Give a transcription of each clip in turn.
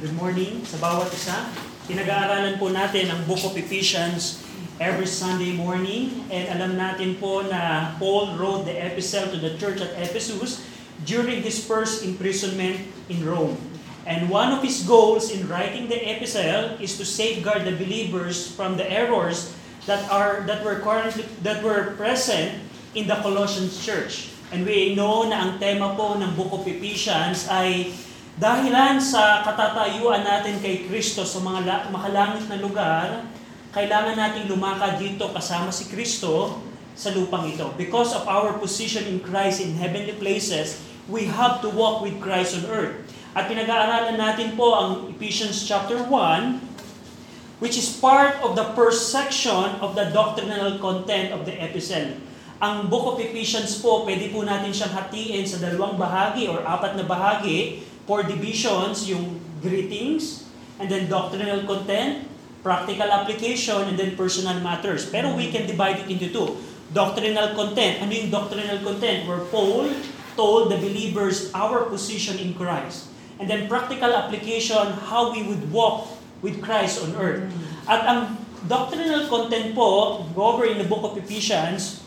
Good morning sa bawat isa. Pinag-aaralan po natin ang Book of Ephesians every Sunday morning. And alam natin po na Paul wrote the epistle to the church at Ephesus during his first imprisonment in Rome. And one of his goals in writing the epistle is to safeguard the believers from the errors that are that were currently that were present in the Colossians church. And we know na ang tema po ng Book of Ephesians ay dahilan sa katatayuan natin kay Kristo sa mga la- makalangit na lugar, kailangan nating lumakad dito kasama si Kristo sa lupang ito. Because of our position in Christ in heavenly places, we have to walk with Christ on earth. At pinag-aaralan natin po ang Ephesians chapter 1, which is part of the first section of the doctrinal content of the epistle. Ang Book of Ephesians po, pwede po natin siyang hatiin sa dalawang bahagi or apat na bahagi four divisions, yung greetings, and then doctrinal content, practical application, and then personal matters. Pero we can divide it into two. Doctrinal content. Ano yung doctrinal content? Where Paul told the believers our position in Christ. And then practical application, how we would walk with Christ on earth. At ang doctrinal content po, go over in the book of Ephesians,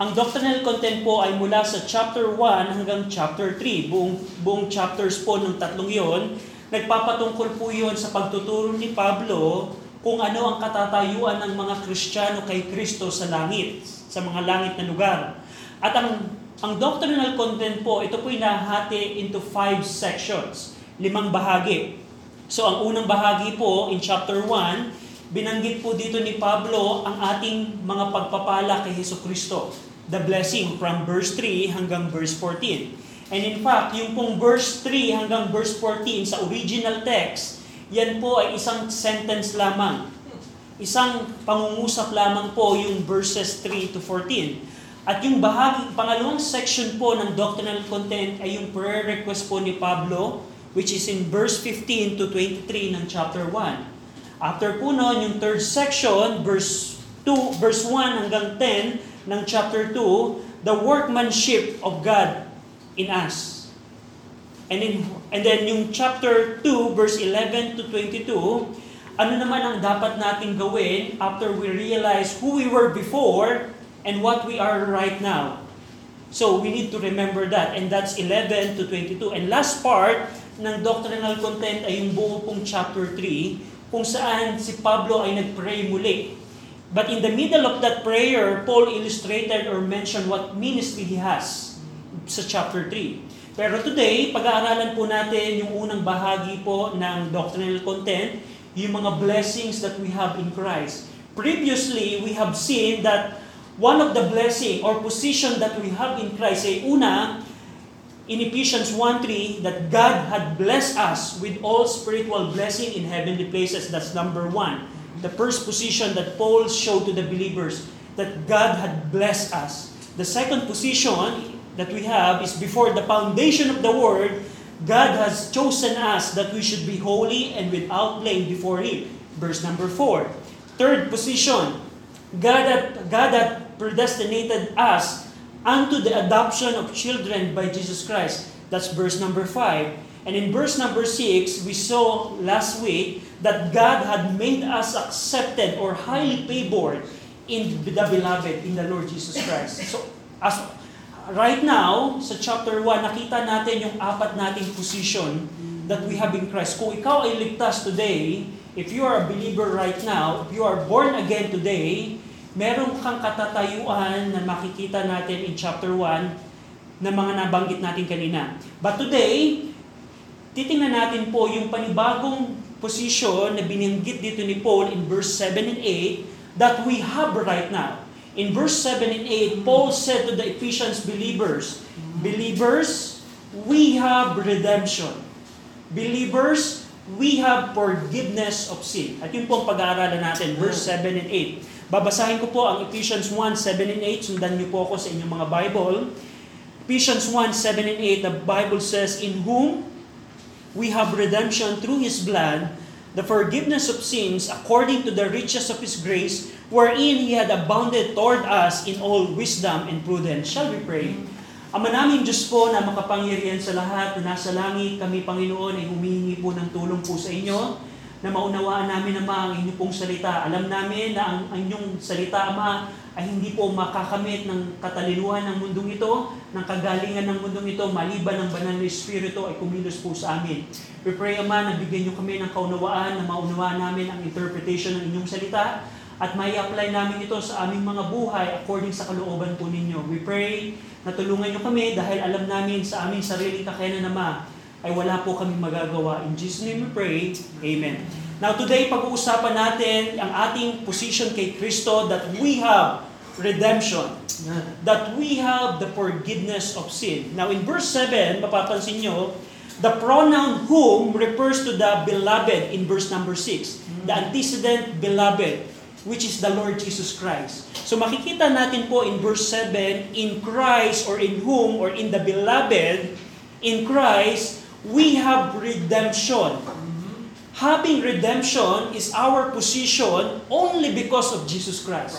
ang doctrinal content po ay mula sa chapter 1 hanggang chapter 3. Buong, buong chapters po ng tatlong yon, nagpapatungkol po yon sa pagtuturo ni Pablo kung ano ang katatayuan ng mga Kristiyano kay Kristo sa langit, sa mga langit na lugar. At ang, ang doctrinal content po, ito po nahati into five sections, limang bahagi. So ang unang bahagi po in chapter 1, binanggit po dito ni Pablo ang ating mga pagpapala kay Heso Kristo the blessing from verse 3 hanggang verse 14. And in fact, yung pong verse 3 hanggang verse 14 sa original text, yan po ay isang sentence lamang. Isang pangungusap lamang po yung verses 3 to 14. At yung bahagi, pangalawang section po ng doctrinal content ay yung prayer request po ni Pablo, which is in verse 15 to 23 ng chapter 1. After po noon, yung third section, verse 2, verse 1 hanggang 10, ng chapter 2, the workmanship of God in us. And, in, and then yung chapter 2, verse 11 to 22, ano naman ang dapat nating gawin after we realize who we were before and what we are right now. So we need to remember that. And that's 11 to 22. And last part ng doctrinal content ay yung buong pong chapter 3, kung saan si Pablo ay nag-pray muli But in the middle of that prayer, Paul illustrated or mentioned what ministry he has sa chapter 3. Pero today, pag-aaralan po natin yung unang bahagi po ng doctrinal content, yung mga blessings that we have in Christ. Previously, we have seen that one of the blessing or position that we have in Christ ay una, in Ephesians 1.3, that God had blessed us with all spiritual blessing in heavenly places. That's number one the first position that Paul showed to the believers that God had blessed us. The second position that we have is before the foundation of the world, God has chosen us that we should be holy and without blame before Him. Verse number 4. Third position, God had, God had predestinated us unto the adoption of children by Jesus Christ. That's verse number 5. And in verse number 6, we saw last week that God had made us accepted or highly favored in the beloved, in the Lord Jesus Christ. So, as right now, sa chapter 1, nakita natin yung apat nating position that we have in Christ. Kung ikaw ay ligtas today, if you are a believer right now, if you are born again today, meron kang katatayuan na makikita natin in chapter 1 na mga nabanggit natin kanina. But today, titingnan natin po yung panibagong position na binanggit dito ni Paul in verse 7 and 8 that we have right now. In verse 7 and 8, Paul said to the Ephesians believers, Believers, we have redemption. Believers, we have forgiveness of sin. At yun po ang pag-aaralan natin, verse 7 and 8. Babasahin ko po ang Ephesians 1, 7 and 8. Sundan niyo po ako sa inyong mga Bible. Ephesians 1, 7 and 8, the Bible says, In whom we have redemption through His blood, the forgiveness of sins according to the riches of His grace, wherein He had abounded toward us in all wisdom and prudence. Shall we pray? Ama namin Diyos po na makapangyarihan sa lahat na nasa langit, kami Panginoon ay humihingi po ng tulong po sa inyo na maunawaan namin Ama ang inyong pong salita. Alam namin na ang, ang inyong salita Ama ay hindi po makakamit ng katalinuhan ng mundong ito, ng kagalingan ng mundong ito, maliban ng banal na Espiritu ay kumilos po sa amin. We pray Ama na bigyan niyo kami ng kaunawaan na maunawaan namin ang interpretation ng inyong salita at may apply namin ito sa aming mga buhay according sa kalooban po ninyo. We pray na tulungan nyo kami dahil alam namin sa aming sariling kakayanan naman ay wala po kami magagawa. In Jesus' name we pray, Amen. Now today, pag-uusapan natin ang ating position kay Kristo that we have redemption. That we have the forgiveness of sin. Now in verse 7, mapapansin nyo, the pronoun whom refers to the beloved in verse number 6. The antecedent beloved which is the Lord Jesus Christ. So makikita natin po in verse 7, in Christ or in whom or in the beloved, in Christ, we have redemption. Having redemption is our position only because of Jesus Christ.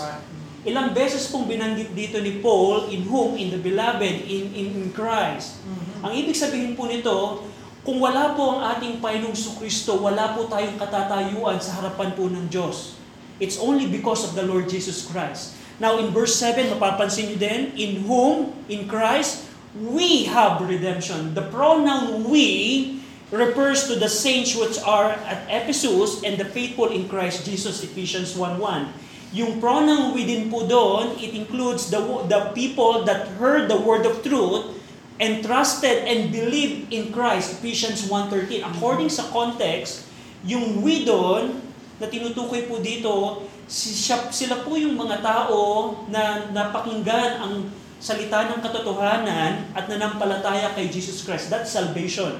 Ilang beses pong binanggit dito ni Paul, in whom, in the beloved, in, in, in Christ. Ang ibig sabihin po nito, kung wala po ang ating Panginoong Kristo, wala po tayong katatayuan sa harapan po ng Diyos. It's only because of the Lord Jesus Christ. Now in verse 7, mapapansin niyo din, in whom, in Christ, we have redemption. The pronoun we refers to the saints which are at Ephesus and the faithful in Christ Jesus, Ephesians 1.1. Yung pronoun we din po doon, it includes the, the people that heard the word of truth and trusted and believed in Christ, Ephesians 1.13. According sa context, yung we doon, na tinutukoy po dito, sila po yung mga tao na napakinggan ang salita ng katotohanan at nanampalataya kay Jesus Christ. That's salvation.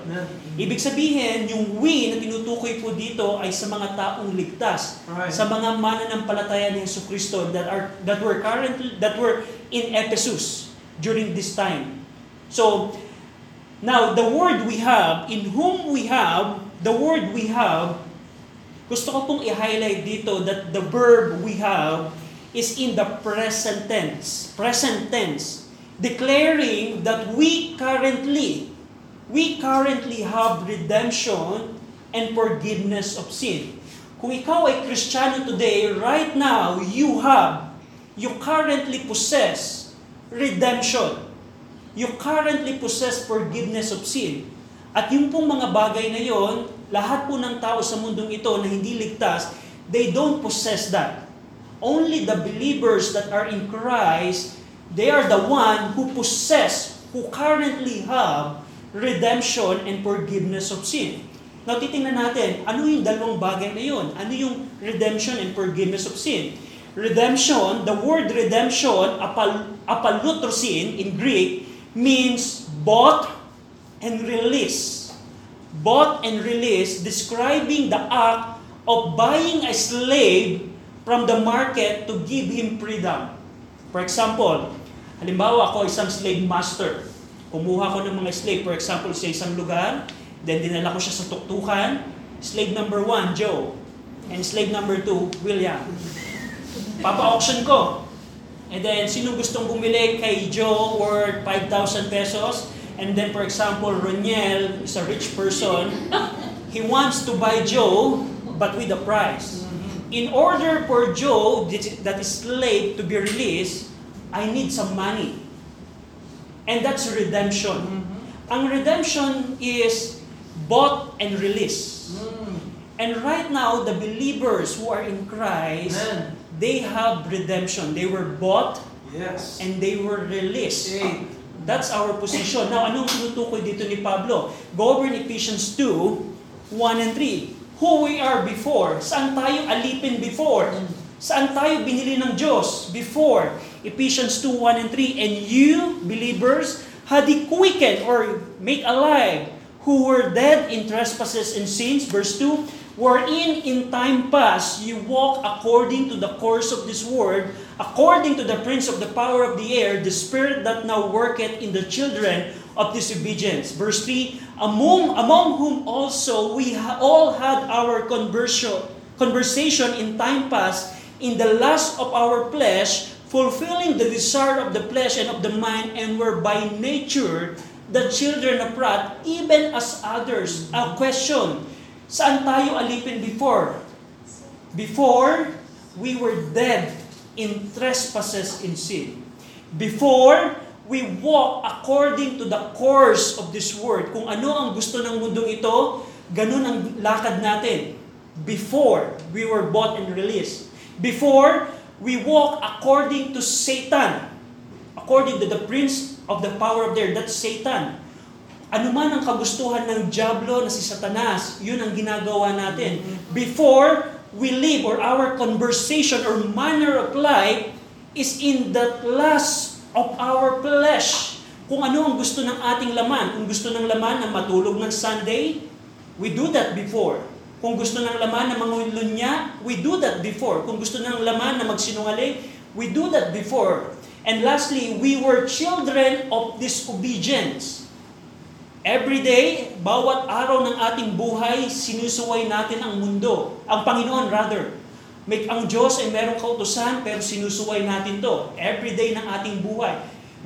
Ibig sabihin, yung we na tinutukoy po dito ay sa mga taong ligtas, Right. sa mga mananampalataya ni Yesu Kristo that are that were currently that were in Ephesus during this time. So, now the word we have, in whom we have, the word we have gusto ko pong i-highlight dito that the verb we have is in the present tense. Present tense. Declaring that we currently, we currently have redemption and forgiveness of sin. Kung ikaw ay Kristiyano today, right now, you have, you currently possess redemption. You currently possess forgiveness of sin. At yung pong mga bagay na yon, lahat po ng tao sa mundong ito na hindi ligtas, they don't possess that. Only the believers that are in Christ, they are the one who possess, who currently have redemption and forgiveness of sin. Now, titingnan natin, ano yung dalawang bagay na yon? Ano yung redemption and forgiveness of sin? Redemption, the word redemption, apal, apalutrosin in Greek, means bought and release. Bought and release, describing the act of buying a slave from the market to give him freedom. For example, halimbawa ako isang slave master. Kumuha ko ng mga slave, for example, sa isang lugar, then dinala ko siya sa tuktukan. Slave number one, Joe. And slave number two, William. Papa-auction ko. And then, sino gustong bumili kay Joe worth 5,000 pesos? And then, for example, Roniel is a rich person. He wants to buy Joe, but with a price. In order for Joe, that is slave, to be released, I need some money. And that's redemption. Ang redemption is bought and released. And right now, the believers who are in Christ, Amen. they have redemption. They were bought Yes. and they were released. Saved. That's our position. Now, anong tinutukoy dito ni Pablo? Go over in Ephesians 2, 1 and 3. Who we are before. Saan tayo alipin before? Saan tayo binili ng Diyos before? Ephesians 2, 1 and 3. And you, believers, had he quickened or make alive who were dead in trespasses and sins. Verse 2, wherein in time past you walk according to the course of this world, according to the prince of the power of the air, the spirit that now worketh in the children of disobedience. Verse 3, among, among whom also we ha- all had our conversion, conversation in time past in the lust of our flesh, fulfilling the desire of the flesh and of the mind, and were by nature the children of wrath, even as others. A question, saan tayo alipin before? Before, we were dead in trespasses in sin. Before, we walk according to the course of this world. Kung ano ang gusto ng mundong ito, ganun ang lakad natin. Before, we were bought and released. Before, we walk according to Satan. According to the prince of the power of there, that's Satan. Ano man ang kagustuhan ng Diablo na si Satanas, yun ang ginagawa natin. Before we live or our conversation or manner of life is in the lust of our flesh. Kung ano ang gusto ng ating laman. Kung gusto ng laman na matulog ng Sunday, we do that before. Kung gusto ng laman na mangulunya, we do that before. Kung gusto ng laman na magsinungaling, we do that before. And lastly, we were children of disobedience. Every day, bawat araw ng ating buhay, sinusuway natin ang mundo. Ang Panginoon, rather. May, ang Diyos ay merong kautosan, pero sinusuway natin to. Every day ng ating buhay.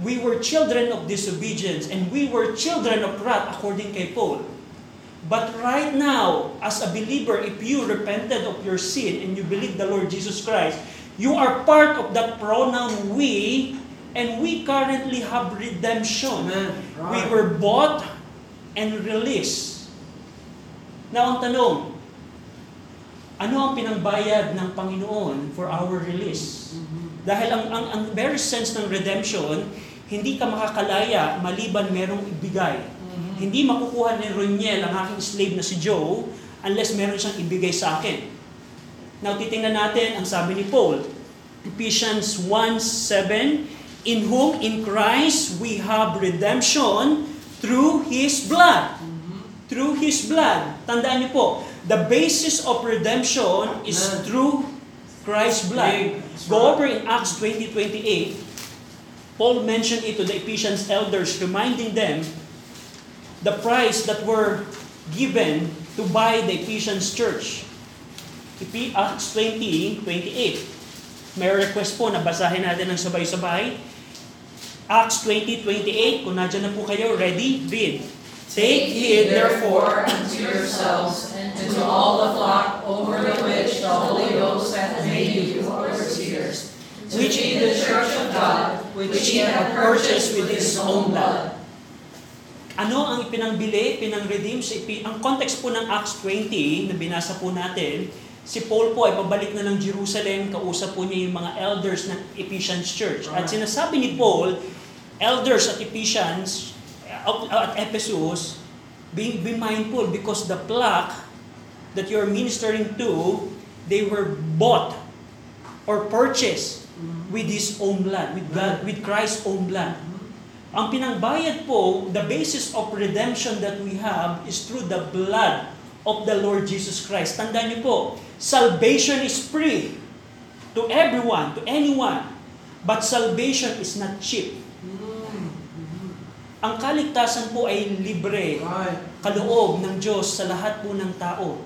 We were children of disobedience, and we were children of wrath, according kay Paul. But right now, as a believer, if you repented of your sin and you believe the Lord Jesus Christ, you are part of that pronoun we, and we currently have redemption. Amen. We Right. were bought and released. Now, ang tanong, ano ang pinangbayad ng Panginoon for our release? Dahil ang, ang, ang very sense ng redemption, hindi ka makakalaya maliban merong ibigay. Hindi makukuha ni Roniel ang aking slave na si Joe unless meron siyang ibigay sa akin. Now, titingnan natin ang sabi ni Paul. Ephesians 1.7 In whom, in Christ, we have redemption through His blood. Through His blood. Tandaan niyo po, the basis of redemption is through Christ's blood. Go over in Acts 20.28. Paul mentioned it to the Ephesians elders, reminding them the price that were given to buy the Ephesians church. Acts 20, 28. May request po na basahin natin ng sabay-sabay. Acts 20, 28. Kung nadyan na po kayo, ready? Read. Take heed therefore unto yourselves and to all the flock over the which the Holy Ghost hath made you overseers, Which- be the church of God, which he hath purchased with his own blood. Ano ang ipinangbili, pinang-redeem? Ang context po ng Acts 20 na binasa po natin, si Paul po ay pabalik na ng Jerusalem, kausap po niya yung mga elders ng Ephesians Church. At sinasabi ni Paul, elders at Ephesians, at Ephesus, be, be mindful because the flock that you're ministering to, they were bought or purchased with His own blood, with, God, with Christ's own blood. Ang pinangbayad po, the basis of redemption that we have is through the blood of the Lord Jesus Christ. Tandaan niyo po, salvation is free to everyone, to anyone. But salvation is not cheap. Ang kaligtasan po ay libre, kaloob ng Diyos sa lahat po ng tao.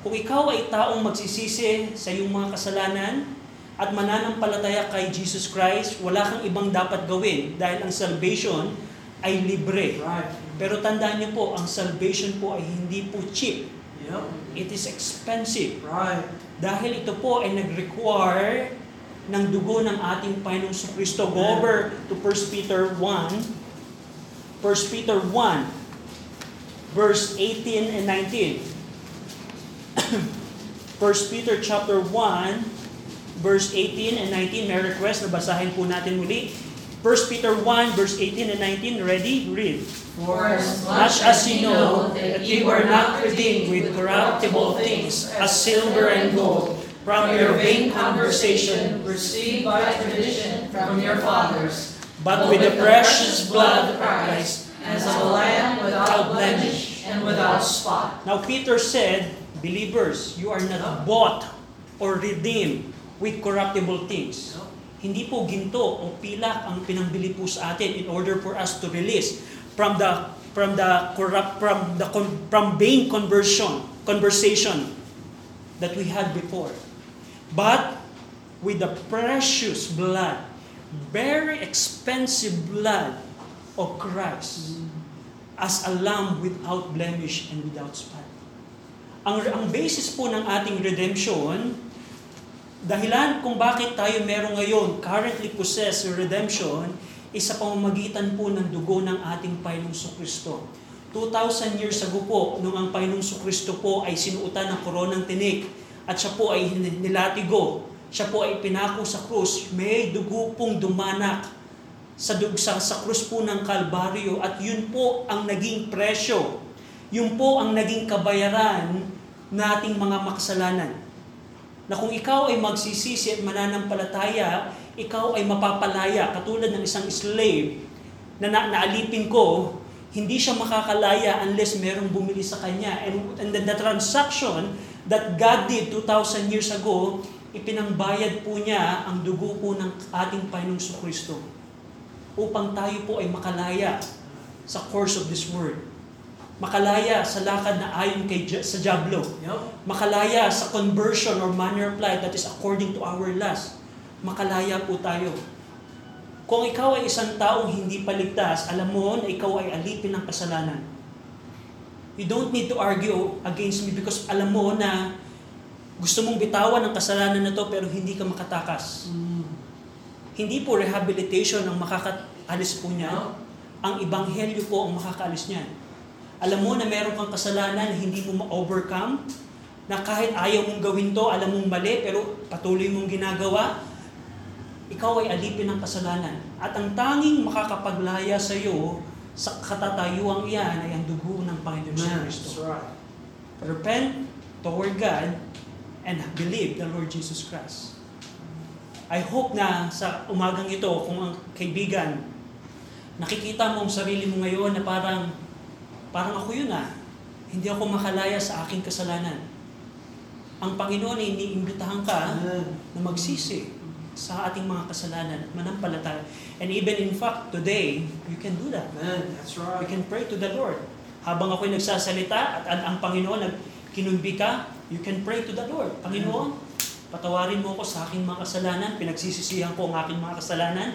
Kung ikaw ay taong magsisisi sa iyong mga kasalanan at mananampalataya kay Jesus Christ, wala kang ibang dapat gawin dahil ang salvation ay libre. Right. Pero tandaan niyo po, ang salvation po ay hindi po cheap. It is expensive. Right. Dahil ito po ay nag-require ng dugo ng ating Panginoong Kristo. Go over to 1 Peter 1. 1 Peter 1, verse 18 and 19. 1 Peter chapter 1, verse 18 and 19. May request na basahin po natin muli. 1 Peter 1, verse 18 and 19. Ready? Read. For as Much as ye know that ye were not redeemed with corruptible things, as silver and gold, from your vain conversation, received by tradition from your fathers, but with the precious blood of Christ. as of a lamb without blemish and without spot. Now Peter said, believers, you are not bought or redeemed with corruptible things. Hindi po ginto o pilak ang pinangbili po sa atin in order for us to release from the from the corrupt from the from vain conversion conversation that we had before. But with the precious blood, very expensive blood of Christ as a lamb without blemish and without spot. Ang, ang basis po ng ating redemption, dahilan kung bakit tayo meron ngayon, currently possess redemption, is sa pamamagitan po ng dugo ng ating Panginoong Kristo. 2,000 years ago po, nung ang Panginoong Kristo po ay sinuutan ng koronang tinik at siya po ay nilatigo, siya po ay pinako sa krus, may dugo pong dumanak sa, dug, sa, sa krus po ng Kalbaryo at yun po ang naging presyo. Yun po ang naging kabayaran nating mga makasalanan. Na kung ikaw ay magsisisi at mananampalataya, ikaw ay mapapalaya. Katulad ng isang slave na, na naalipin ko, hindi siya makakalaya unless merong bumili sa kanya. And, and the, the transaction that God did 2,000 years ago, ipinangbayad po niya ang dugo po ng ating Panginoong Kristo upang tayo po ay makalaya sa course of this world. Makalaya sa lakad na ayon kay sa Diablo. Makalaya sa conversion or manner of life that is according to our lust. Makalaya po tayo. Kung ikaw ay isang taong hindi paligtas, alam mo na ikaw ay alipin ng kasalanan. You don't need to argue against me because alam mo na gusto mong bitawan ang kasalanan na to pero hindi ka makatakas. Hindi po rehabilitation ang makakaalis po niya. Ang ibanghelyo po ang makakaalis niyan. Alam mo na meron kang kasalanan na hindi mo ma-overcome, na kahit ayaw mong gawin to, alam mong mali, pero patuloy mong ginagawa, ikaw ay alipin ng kasalanan. At ang tanging makakapaglaya sa iyo sa katatayuang iyan ay ang dugo ng Panginoon Amen. Kristo. Right. Repent toward God and believe the Lord Jesus Christ. I hope na sa umagang ito, kung ang kaibigan, nakikita mo ang sarili mo ngayon na parang, parang ako yun ah. Hindi ako makalaya sa aking kasalanan. Ang Panginoon ay iniimbitahan ka na magsisi sa ating mga kasalanan at manampalataya. And even in fact, today, you can do that. Amen. That's right. can pray to the Lord. Habang ako'y nagsasalita at ang, ang Panginoon nag kinumbi ka, you can pray to the Lord. Panginoon, patawarin mo ako sa aking mga kasalanan, pinagsisisihan ko ang aking mga kasalanan,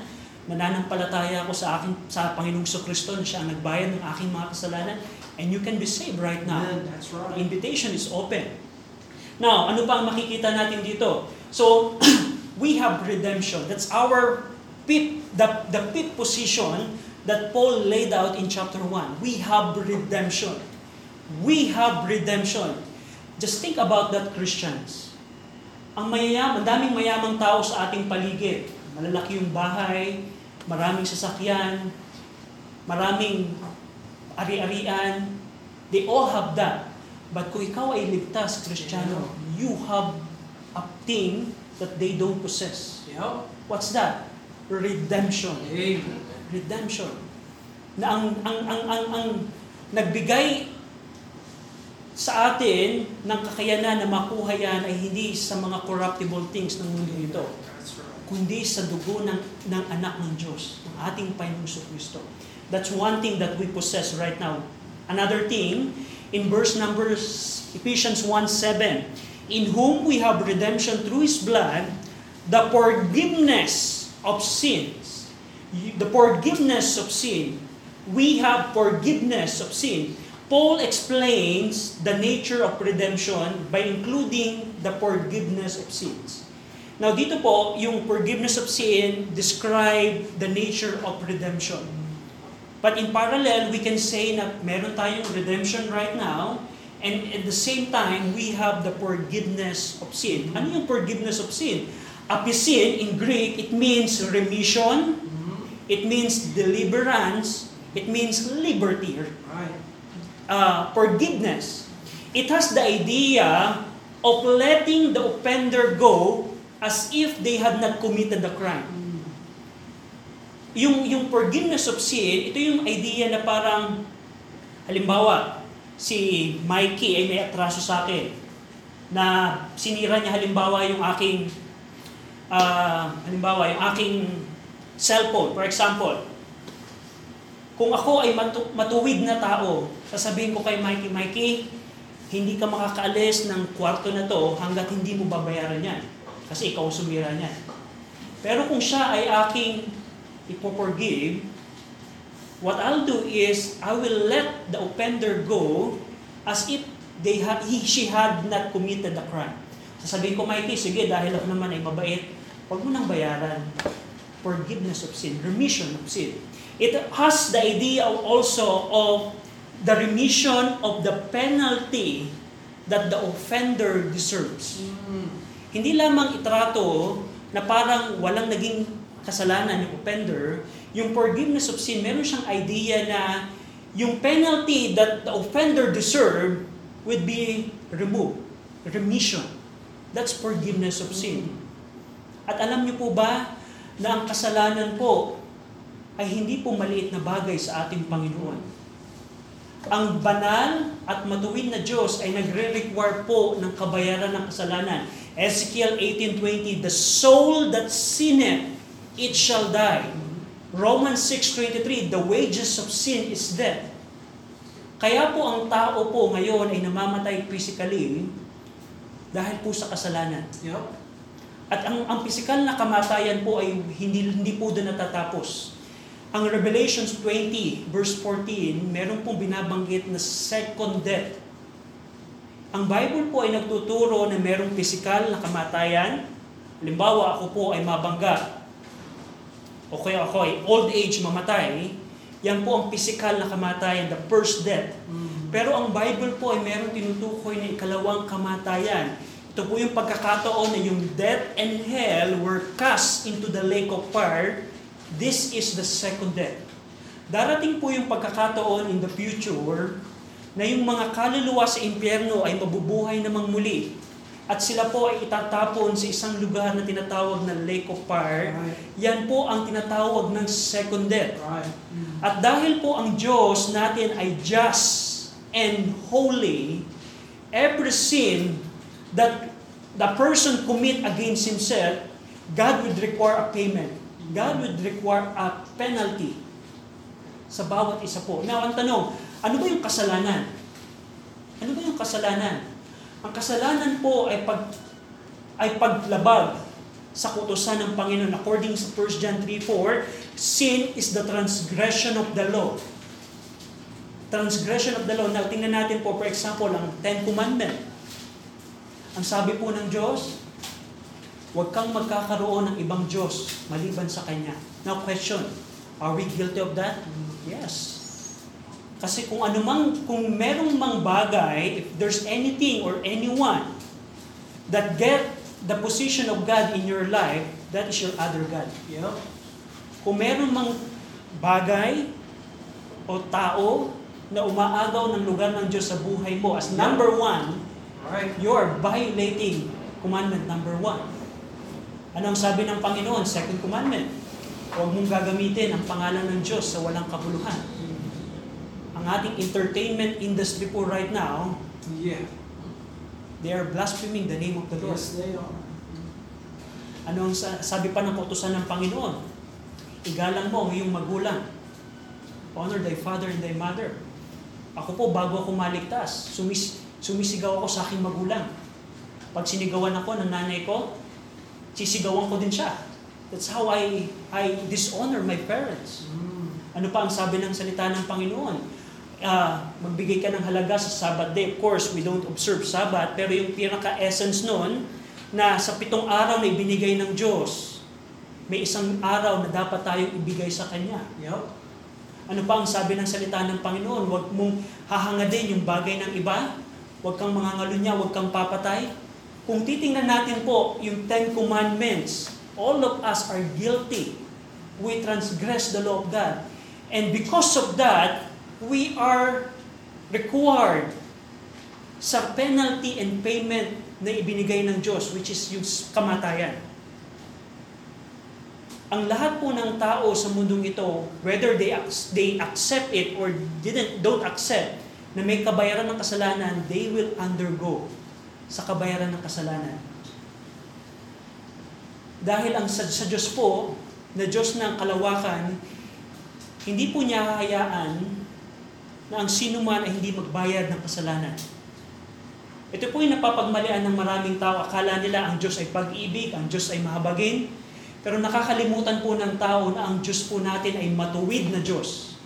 nananampalataya ako sa aking sa Panginoong Kristo na siya ang nagbayad ng aking mga kasalanan, and you can be saved right now. Amen. That's The right. invitation is open. Now, ano pa ang makikita natin dito? So, we have redemption. That's our fifth, the, the fifth position that Paul laid out in chapter 1. We have redemption. We have redemption. Just think about that, Christians. Ang mayayaman, daming mayamang tao sa ating paligid. Malalaki yung bahay, maraming sasakyan, maraming ari-arian. They all have that. But kung ikaw ay ligtas, Kristiyano, you have a thing that they don't possess. What's that? Redemption. Redemption. Na ang, ang, ang, ang, ang nagbigay sa atin ng kakayanan na makuha yan ay hindi sa mga corruptible things ng mundo ito, kundi sa dugo ng, ng anak ng Diyos, ng ating Panginoong Kristo. That's one thing that we possess right now. Another thing, in verse numbers, Ephesians 1.7, In whom we have redemption through His blood, the forgiveness of sins. The forgiveness of sin. We have forgiveness of sin. Paul explains the nature of redemption by including the forgiveness of sins. Now dito po, yung forgiveness of sin describe the nature of redemption. But in parallel, we can say na meron tayong redemption right now, and at the same time, we have the forgiveness of sin. Ano yung forgiveness of sin? Apisin, in Greek, it means remission, it means deliverance, it means liberty. Uh, forgiveness. It has the idea of letting the offender go as if they had not committed the crime. Yung, yung forgiveness of sin, ito yung idea na parang, halimbawa, si Mikey ay may atraso sa akin, na sinira niya halimbawa yung aking, ah, halimbawa, yung aking cellphone, for example. Kung ako ay matu- matuwid na tao, sasabihin ko kay Mikey, Mikey, hindi ka makakaalis ng kwarto na to hanggat hindi mo babayaran yan. Kasi ikaw sumira niyan. Pero kung siya ay aking ipoforgive, what I'll do is, I will let the offender go as if they ha- he, she had not committed the crime. Sasabihin ko, Mikey, sige, dahil ako naman ay mabait, huwag mo nang bayaran. Forgiveness of sin, remission of sin. It has the idea also of the remission of the penalty that the offender deserves. Hindi lamang itrato na parang walang naging kasalanan yung offender, yung forgiveness of sin, meron siyang idea na yung penalty that the offender deserve would be removed. Remission. That's forgiveness of sin. At alam niyo po ba na ang kasalanan po ay hindi po maliit na bagay sa ating Panginoon. Ang banal at matuwid na Diyos ay nagre-require po ng kabayaran ng kasalanan. Ezekiel 18.20, The soul that sinneth, it shall die. Romans 6.23, The wages of sin is death. Kaya po ang tao po ngayon ay namamatay physically dahil po sa kasalanan. At ang, ang physical na kamatayan po ay hindi, hindi po doon natatapos. Ang Revelations 20 verse 14, meron pong binabanggit na second death. Ang Bible po ay nagtuturo na merong physical na kamatayan. Halimbawa, ako po ay mabangga. O kaya ako ay old age mamatay. Yan po ang physical na kamatayan, the first death. Pero ang Bible po ay meron tinutukoy na ikalawang kamatayan. Ito po yung pagkakataon na yung death and hell were cast into the lake of fire. This is the second death. Darating po yung pagkakataon in the future na yung mga kaluluwa sa impyerno ay mabubuhay namang muli. At sila po ay itatapon sa isang lugar na tinatawag na lake of fire. Right. Yan po ang tinatawag ng second death. Right. At dahil po ang Diyos natin ay just and holy, every sin that the person commit against himself, God would require a payment. God would require a penalty sa bawat isa po. Now, ang tanong, ano ba yung kasalanan? Ano ba yung kasalanan? Ang kasalanan po ay pag ay paglabag sa kutusan ng Panginoon according sa 1 John 3:4, sin is the transgression of the law. Transgression of the law. Now, tingnan natin po, for example, ang Ten Commandment. Ang sabi po ng Diyos, huwag kang magkakaroon ng ibang Diyos maliban sa Kanya. Now, question, are we guilty of that? Yes. Kasi kung anumang, kung merong mang bagay, if there's anything or anyone that get the position of God in your life, that is your other God. Yep. Kung meron mang bagay o tao na umaagaw ng lugar ng Diyos sa buhay mo as number one, Right. you're violating commandment number one. Ano ang sabi ng Panginoon? Second commandment. Huwag mong gagamitin ang pangalan ng Diyos sa walang kabuluhan. Ang ating entertainment industry po right now, Yeah. they are blaspheming the name of the Lord. Yes, they are. Ano ang sa- sabi pa ng kautusan ng Panginoon? Igalang mo ang iyong magulang. Honor thy father and thy mother. Ako po, bago ako maligtas, sumis, sumisigaw ako sa aking magulang. Pag sinigawan ako ng nanay ko, sisigawan ko din siya. That's how I, I dishonor my parents. Mm. Ano pa ang sabi ng salita ng Panginoon? Ah, magbigay ka ng halaga sa Sabbath day. Of course, we don't observe Sabbath, pero yung pinaka-essence noon, na sa pitong araw na ibinigay ng Diyos, may isang araw na dapat tayong ibigay sa Kanya. Yep. Ano pa ang sabi ng salita ng Panginoon? Huwag mong hahangadin yung bagay ng iba. Huwag kang mangangalunya, huwag kang papatay. Kung titingnan natin po yung Ten Commandments, all of us are guilty. We transgress the law of God. And because of that, we are required sa penalty and payment na ibinigay ng Diyos, which is yung kamatayan. Ang lahat po ng tao sa mundong ito, whether they, they accept it or didn't, don't accept na may kabayaran ng kasalanan, they will undergo sa kabayaran ng kasalanan. Dahil ang sa, sa Diyos po, na Diyos ng kalawakan, hindi po niya hahayaan na ang sino man ay hindi magbayad ng kasalanan. Ito po yung napapagmalian ng maraming tao. Akala nila ang Diyos ay pag-ibig, ang Diyos ay mahabagin. Pero nakakalimutan po ng tao na ang Diyos po natin ay matuwid na Diyos.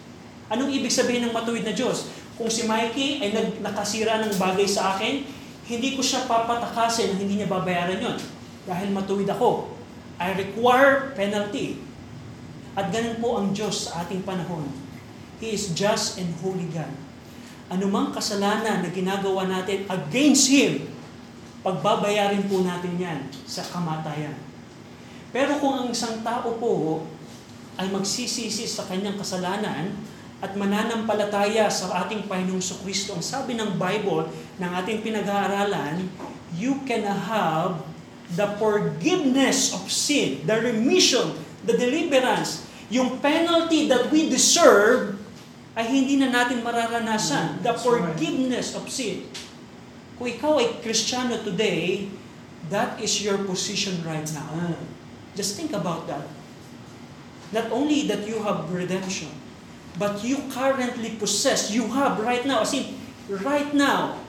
Anong ibig sabihin ng matuwid na Diyos? Kung si Mikey ay nag, nakasira ng bagay sa akin, hindi ko siya papatakasin na hindi niya babayaran yon dahil matuwid ako. I require penalty. At ganun po ang Diyos sa ating panahon. He is just and holy God. Anumang kasalanan na ginagawa natin against Him, pagbabayarin po natin yan sa kamatayan. Pero kung ang isang tao po ay magsisisi sa kanyang kasalanan at mananampalataya sa ating Panginoong Kristo, ang sabi ng Bible ng ating pinag-aaralan, you can have the forgiveness of sin, the remission, the deliverance, yung penalty that we deserve ay hindi na natin mararanasan. The forgiveness of sin. Kung ikaw ay Kristiyano today, that is your position right now. Just think about that. Not only that you have redemption, but you currently possess, you have right now, as in, right now,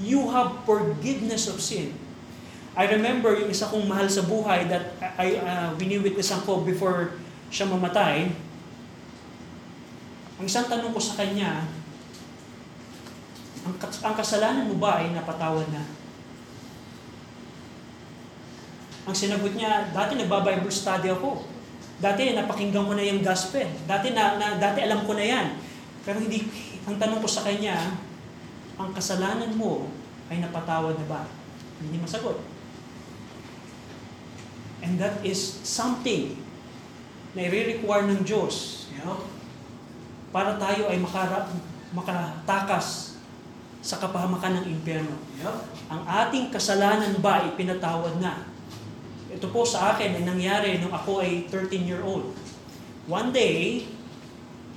you have forgiveness of sin. I remember yung isa kong mahal sa buhay that I uh, wini-witnessan ko before siya mamatay. Ang isang tanong ko sa kanya, ang, ang kasalanan mo ba ay napatawad na? Ang sinagot niya, dati nagba-Bible study ako. Dati napakinggan ko na yung gospel. Dati na, na dati alam ko na yan. Pero hindi ang tanong ko sa kanya, ang kasalanan mo ay napatawad na ba? Hindi masagot. And that is something na i-require ng Diyos para tayo ay makara, makatakas sa kapahamakan ng impyerno. Ang ating kasalanan ba ay pinatawad na? Ito po sa akin ay nangyari nung ako ay 13-year-old. One day,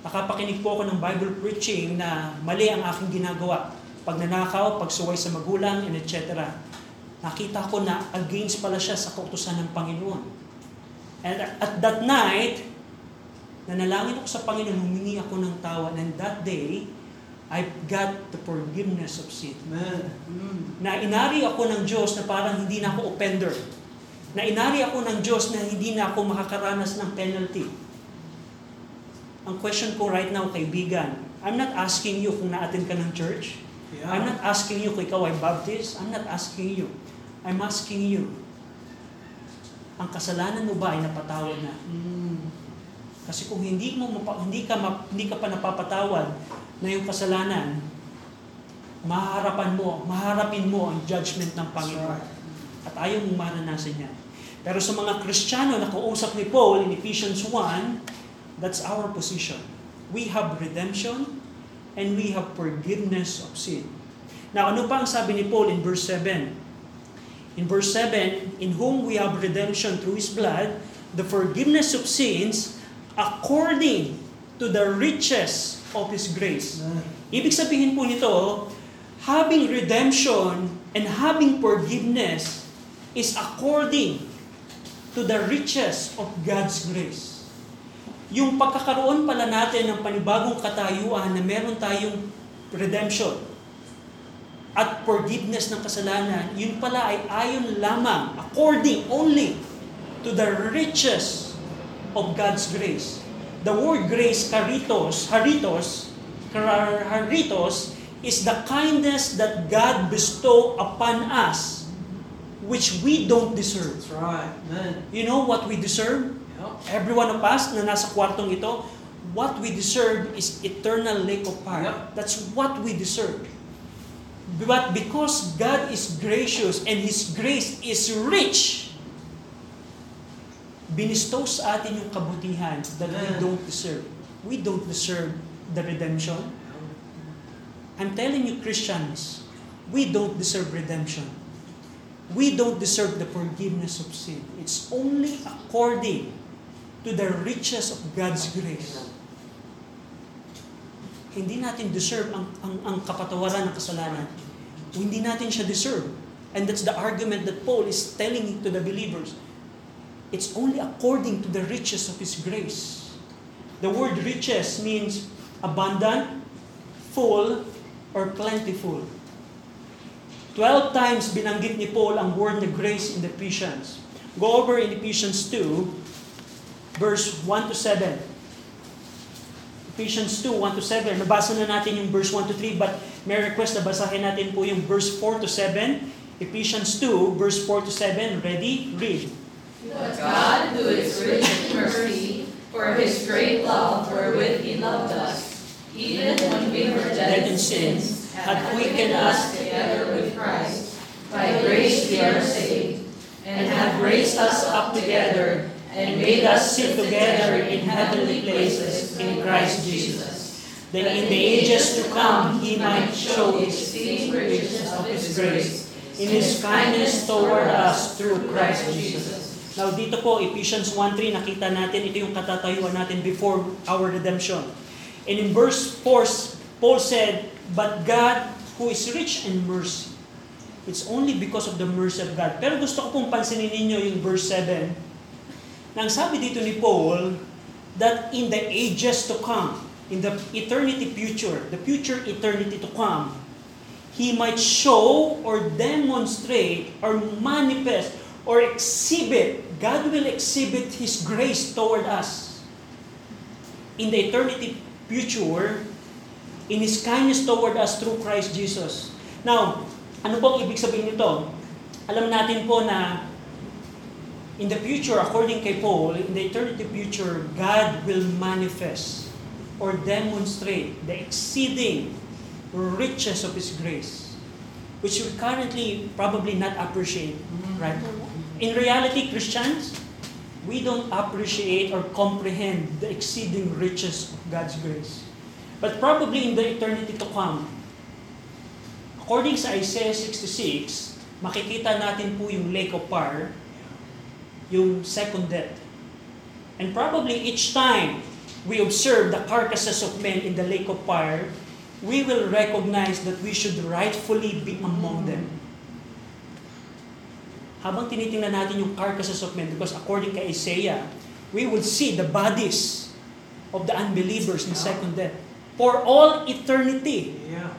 nakapakinig po ako ng Bible preaching na mali ang aking ginagawa. Pagnanakaw, pagsuway sa magulang, and etc. Nakita ko na against pala siya sa kautusan ng Panginoon. And at that night, nanalangin ako sa Panginoon, humingi ako ng tawad. And that day, I got the forgiveness of sin. Amen. Na inari ako ng Diyos na parang hindi na ako offender. Na inari ako ng Diyos na hindi na ako makakaranas ng penalty. Ang question ko right now, kaibigan, I'm not asking you kung na-attend ka ng church. I'm not asking you kung ikaw ay Baptist. I'm not asking you. I'm asking you, ang kasalanan mo ba ay napatawad na? Mm. Kasi kung hindi mo mapa- hindi ka ma- hindi ka pa napapatawad na yung kasalanan, mahaharapan mo, maharapin mo ang judgment ng Panginoon. At ayaw mong maranasan yan. Pero sa mga Kristiyano na kausap ni Paul in Ephesians 1, that's our position. We have redemption and we have forgiveness of sin. Now, ano pa ang sabi ni Paul in verse 7? In verse 7, in whom we have redemption through His blood, the forgiveness of sins according to the riches of His grace. Ibig sabihin po nito, having redemption and having forgiveness is according to the riches of God's grace. Yung pagkakaroon pala natin ng panibagong katayuan na meron tayong redemption at forgiveness ng kasalanan, yun pala ay ayon lamang, according only to the riches of God's grace. The word grace, karitos, haritos, haritos, is the kindness that God bestow upon us, which we don't deserve. That's right. Amen. You know what we deserve? Yep. Every one of us na nasa kwartong ito, what we deserve is eternal lake of fire. Yep. That's what we deserve. But because God is gracious and His grace is rich, binistow sa atin yung kabutihan that we Amen. don't deserve. We don't deserve the redemption. I'm telling you, Christians, we don't deserve redemption. We don't deserve the forgiveness of sin. It's only according to the riches of God's grace. Hindi natin deserve ang, ang, ang kapatawaran ng kasalanan. Hindi natin siya deserve. And that's the argument that Paul is telling to the believers. It's only according to the riches of His grace. The word riches means abundant, full, or plentiful. Twelve times binanggit ni Paul ang word na grace in the Ephesians. go over in Ephesians 2, verse 1 to 7. Ephesians 2, 1 to 7. Nabasa na natin yung verse 1 to 3, but may request na basahin natin po yung verse 4 to 7. Ephesians 2, verse 4 to 7. Ready? Read. But God, who is rich in mercy, for his great love wherewith he loved us, even when we were dead in sins, hath quickened us together with Christ. By we are saved, and hath raised us up together, and made us sit together in heavenly places in Christ Jesus. That in the ages to come, He might show His exceeding riches of his grace in His kindness toward us through Christ Jesus. Now dito po, Ephesians 1.3, nakita natin, ito yung katatayuan natin before our redemption. And in verse 4, Paul said, But God, who is rich in mercy, it's only because of the mercy of God. Pero gusto ko pong pansinin ninyo yung verse 7, nang sabi dito ni Paul, that in the ages to come, in the eternity future, the future eternity to come, He might show or demonstrate or manifest or exhibit, God will exhibit His grace toward us. In the eternity future, in His kindness toward us through Christ Jesus. Now, ano bang ibig sabihin nito? Alam natin po na in the future, according kay Paul, in the eternity future, God will manifest or demonstrate the exceeding riches of His grace, which we currently probably not appreciate, right? In reality, Christians, we don't appreciate or comprehend the exceeding riches of God's grace. But probably in the eternity to come, according sa Isaiah 66, makikita natin po yung lake of fire, yung second death. And probably each time we observe the carcasses of men in the lake of fire, we will recognize that we should rightfully be among them. Habang tinitingnan natin yung carcasses of men, because according kay Isaiah, we will see the bodies of the unbelievers in second death for all eternity. Yeah.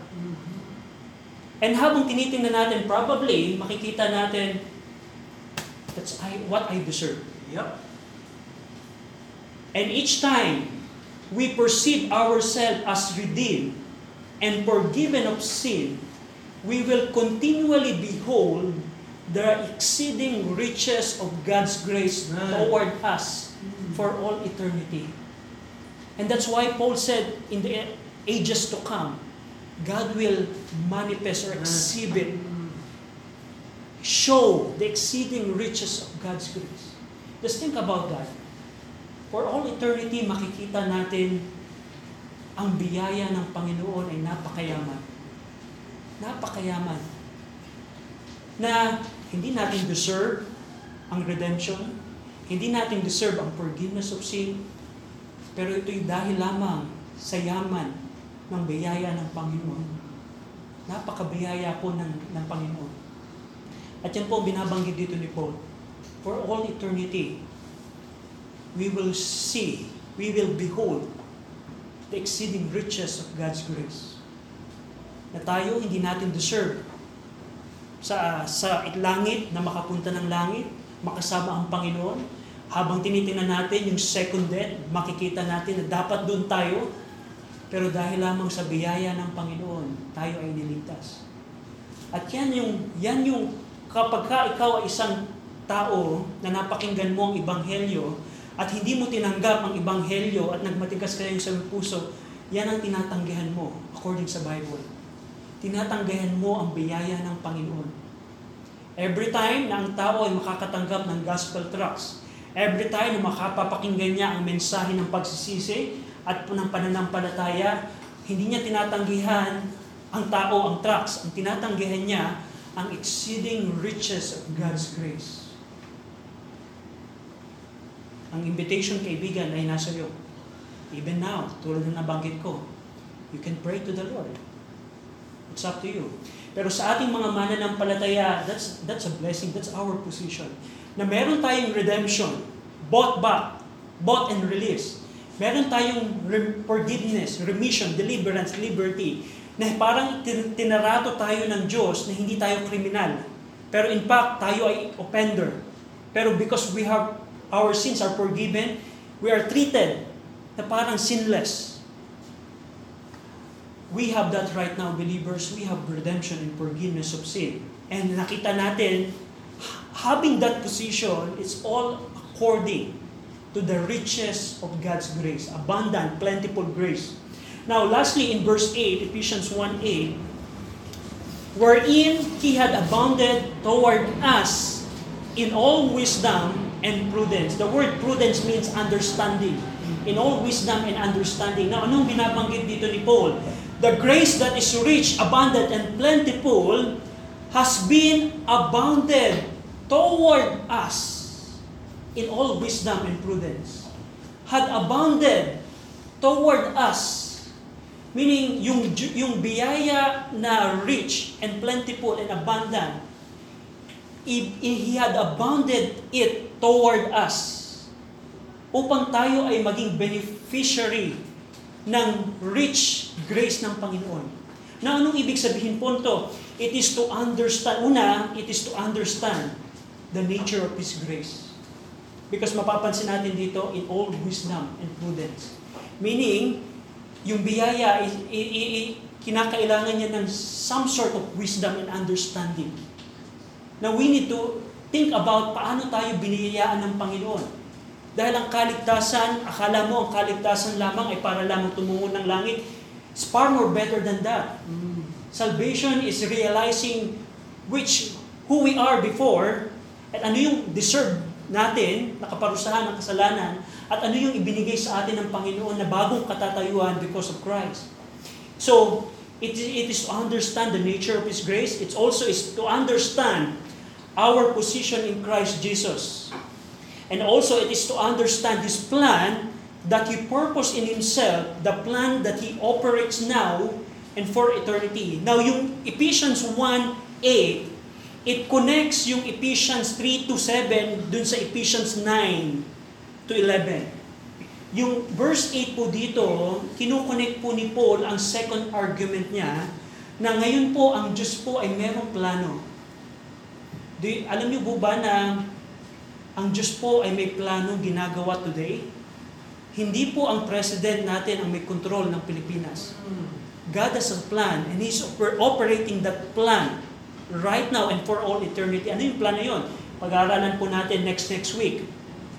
And habang tinitingnan natin, probably makikita natin that's I, what I deserve. Yep. And each time we perceive ourselves as redeemed and forgiven of sin, we will continually behold the exceeding riches of God's grace toward us for all eternity. And that's why Paul said in the ages to come, God will manifest or exhibit, show the exceeding riches of God's grace. Just think about that. For all eternity, makikita natin ang biyaya ng Panginoon ay napakayaman. Napakayaman. Na hindi natin deserve ang redemption, hindi natin deserve ang forgiveness of sin, pero ito'y dahil lamang sa yaman ng biyaya ng Panginoon. Napakabiyaya po ng, ng Panginoon. At yan po ang binabanggit dito ni Paul. For all eternity, we will see, we will behold the exceeding riches of God's grace. Na tayo hindi natin deserve sa sa langit na makapunta ng langit, makasama ang Panginoon. Habang tinitingnan natin yung second death, makikita natin na dapat doon tayo. Pero dahil lamang sa biyaya ng Panginoon, tayo ay niligtas. At yan yung, yan yung kapag ka ikaw ay isang tao na napakinggan mo ang Ibanghelyo at hindi mo tinanggap ang Ibanghelyo at nagmatigas kayo sa iyong puso, yan ang tinatanggihan mo according sa Bible. Tinatanggihan mo ang biyaya ng Panginoon. Every time na ang tao ay makakatanggap ng gospel tracts, every time na makapapakinggan niya ang mensahe ng pagsisisi at ng pananampalataya, hindi niya tinatanggihan ang tao ang tracts. Ang tinatanggihan niya ang exceeding riches of God's grace. Ang invitation, kaibigan, ay nasa iyo. Even now, tulad ng nabanggit ko, you can pray to the Lord. It's up to you. Pero sa ating mga mananampalataya, that's, that's a blessing, that's our position. Na meron tayong redemption, bought back, bought and released. Meron tayong re- forgiveness, remission, deliverance, liberty, na parang tin- tinarato tayo ng Diyos na hindi tayo kriminal. Pero in fact, tayo ay offender. Pero because we have, our sins are forgiven, we are treated na parang sinless. We have that right now, believers. We have redemption and forgiveness of sin. And nakita natin, having that position, it's all according to the riches of God's grace. Abundant, plentiful grace. Now, lastly, in verse 8, Ephesians 1 8, wherein He had abounded toward us in all wisdom and prudence. The word prudence means understanding. In all wisdom and understanding. Now, anong binabanggit dito ni Paul? The grace that is rich, abundant, and plentiful has been abounded toward us in all wisdom and prudence. Had abounded toward us. Meaning, yung, yung biyaya na rich and plentiful and abundant, He had abounded it toward us upang tayo ay maging beneficiary ng rich grace ng Panginoon. Na anong ibig sabihin po ito? It is to understand, una, it is to understand the nature of His grace. Because mapapansin natin dito in all wisdom and prudence. Meaning, yung biyaya, i, i, i, kinakailangan niya ng some sort of wisdom and understanding. Now we need to think about paano tayo biniyayaan ng Panginoon. Dahil ang kaligtasan, akala mo ang kaligtasan lamang ay para lamang tumungo ng langit. It's far more better than that. Salvation is realizing which, who we are before, at ano yung deserve natin, nakaparusahan ng kasalanan, at ano yung ibinigay sa atin ng Panginoon na bagong katatayuan because of Christ. So, it, it is to understand the nature of His grace. It also is to understand our position in Christ Jesus. And also, it is to understand His plan that He purposed in Himself, the plan that He operates now and for eternity. Now, yung Ephesians 1, 8, it connects yung Ephesians 3 to 7 dun sa Ephesians 9 to 11. Yung verse 8 po dito, kinukonect po ni Paul ang second argument niya na ngayon po ang Diyos po ay merong plano. Di, alam niyo po ba na ang Diyos po ay may plano ginagawa today? Hindi po ang president natin ang may control ng Pilipinas. God has a plan and He's operating that plan right now and for all eternity. Ano yung plano yon? Pag-aaralan po natin next next week.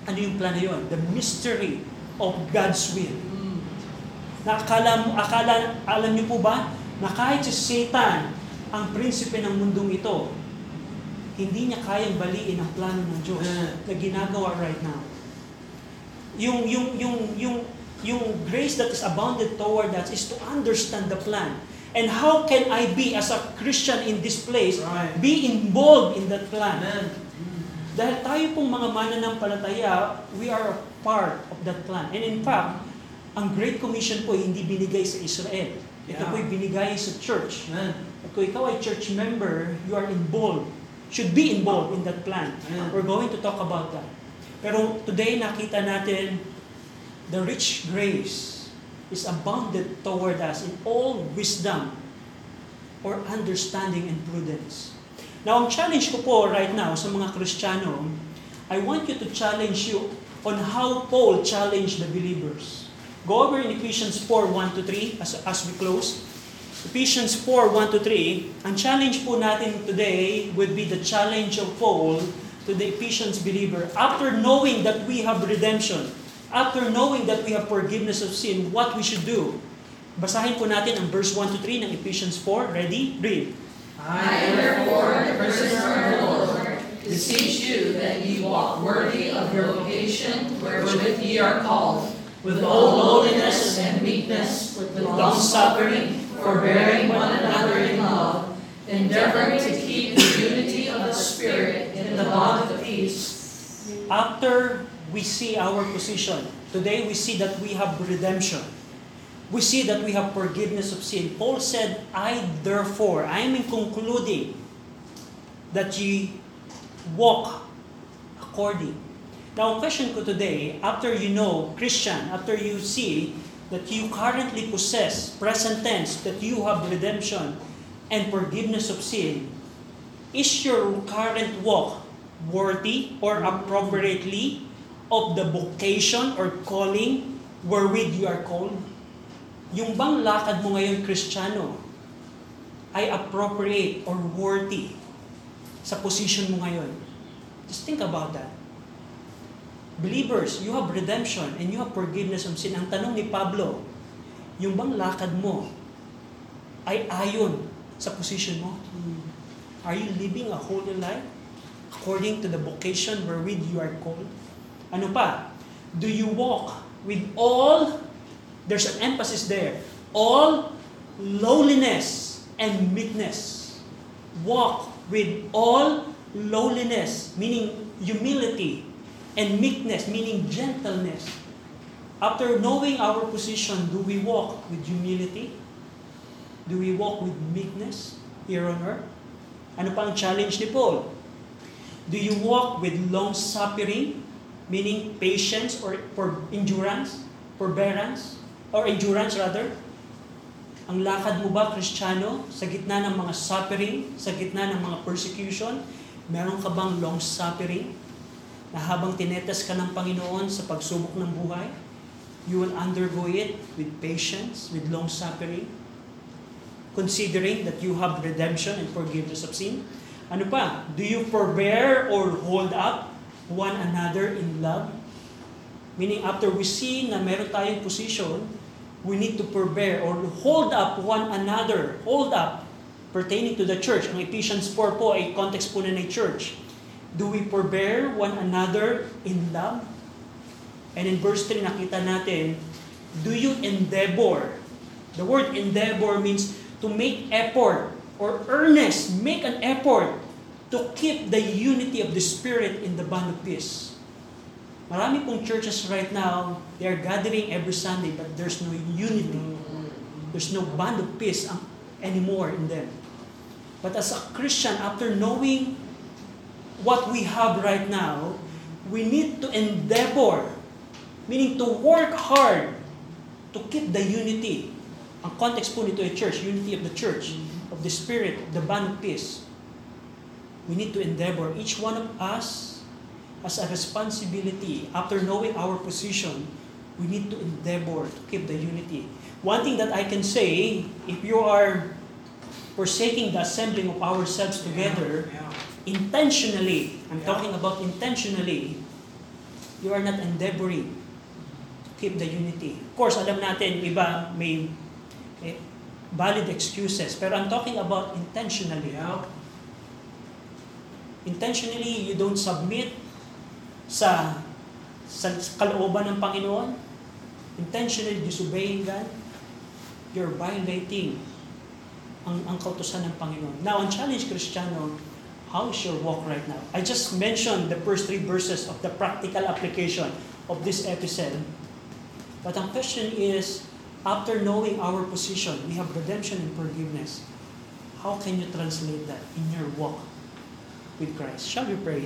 Ano yung plano yon? The mystery of God's will. Na akala, akala, alam niyo po ba, na kahit si Satan, ang prinsipe ng mundong ito, hindi niya kayang baliin ang plano ng Diyos na ginagawa right now. Yung, yung, yung, yung, yung grace that is abounded toward us is to understand the plan And how can I be, as a Christian in this place, Right. be involved in that plan? Amen. Dahil tayo pong mga mananampalataya, we are a part of that plan. And in fact, ang Great Commission po hindi binigay sa Israel. Ito Yeah. po'y binigay sa church. Amen. At kung ikaw ay church member, you are involved, should be involved in that plan. Amen. We're going to talk about that. Pero today nakita natin the rich grace is abounded toward us in all wisdom or understanding and prudence. Now, ang challenge ko po right now sa mga Kristiyano, I want you to challenge you on how Paul challenged the believers. Go over in Ephesians 4, 1 to 3 as, as we close. Ephesians 4, 1 to 3. Ang challenge po natin today would be the challenge of Paul to the Ephesians believer. After knowing that we have redemption, after knowing that we have forgiveness of sin, what we should do. Basahin po natin ang verse 1 to 3 ng Ephesians 4. Ready? Read. I therefore, the prisoner of the Lord, beseech you that ye walk worthy of your vocation wherewith ye are called, with all lowliness and meekness, with long-suffering, forbearing one another in love, endeavoring to keep the unity of the Spirit in the bond of peace. After we see our position, today we see that we have redemption. We see that we have forgiveness of sin. Paul said, I therefore, I am concluding that ye walk according. Now, question ko today, after you know, Christian, after you see that you currently possess, present tense, that you have redemption and forgiveness of sin, is your current walk worthy or appropriately of the vocation or calling wherewith you are called? Yung bang lakad mo ngayon, Kristiyano, ay appropriate or worthy sa position mo ngayon? Just think about that. Believers, you have redemption and you have forgiveness of sin. Ang tanong ni Pablo, yung bang lakad mo ay ayon sa position mo? Are you living a holy life according to the vocation wherewith you are called? Ano pa? Do you walk with all, there's an emphasis there, all lowliness and meekness. Walk with all lowliness, meaning humility, and meekness, meaning gentleness. After knowing our position, do we walk with humility? Do we walk with meekness here on earth? Ano pa ang challenge ni Paul? Do you walk with long suffering, meaning patience or for endurance, forbearance, or endurance rather? Ang lakad mo ba, Kristiyano, sa gitna ng mga suffering, sa gitna ng mga persecution, meron ka bang long suffering? Na habang tinetas ka ng Panginoon sa pagsubok ng buhay, you will undergo it with patience, with long suffering, considering that you have redemption and forgiveness of sin? Ano pa? Do you forbear or hold up one another in love? Meaning after we see na meron tayong position, we need to forbear or hold up one another. Hold up pertaining to the church. Ang Ephesians 4 po ay context po na ng church. Do we forbear one another in love? And in verse 3 nakita natin, do you endeavor? The word endeavor means to make effort or earnest, make an effort to keep the unity of the Spirit in the bond of peace. Marami pong churches right now, they are gathering every Sunday but there's no unity. There's no bond of peace anymore in them. But as a Christian, after knowing what we have right now, we need to endeavor, meaning to work hard to keep the unity. Ang context po nito ay church, unity of the church, of the spirit, the bond of peace. We need to endeavor, each one of us has a responsibility. After knowing our position, we need to endeavor to keep the unity. One thing that I can say, if you are forsaking the assembling of ourselves together, intentionally, I'm talking about intentionally, you are not endeavoring to keep the unity. Of course, alam natin, iba may eh, valid excuses, pero I'm talking about intentionally. Intentionally, you don't submit sa sa kalooban ng Panginoon. Intentionally disobeying God. You're violating ang, ang kautosan ng Panginoon. Now, ang challenge, Kristiyano, how is your walk right now? I just mentioned the first three verses of the practical application of this episode. But ang question is, after knowing our position, we have redemption and forgiveness. How can you translate that in your walk with Christ? Shall we pray?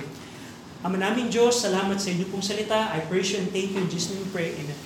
Ama naming Diyos, salamat sa inyo pong salita. I praise you and thank you in Jesus' name we pray. Amen.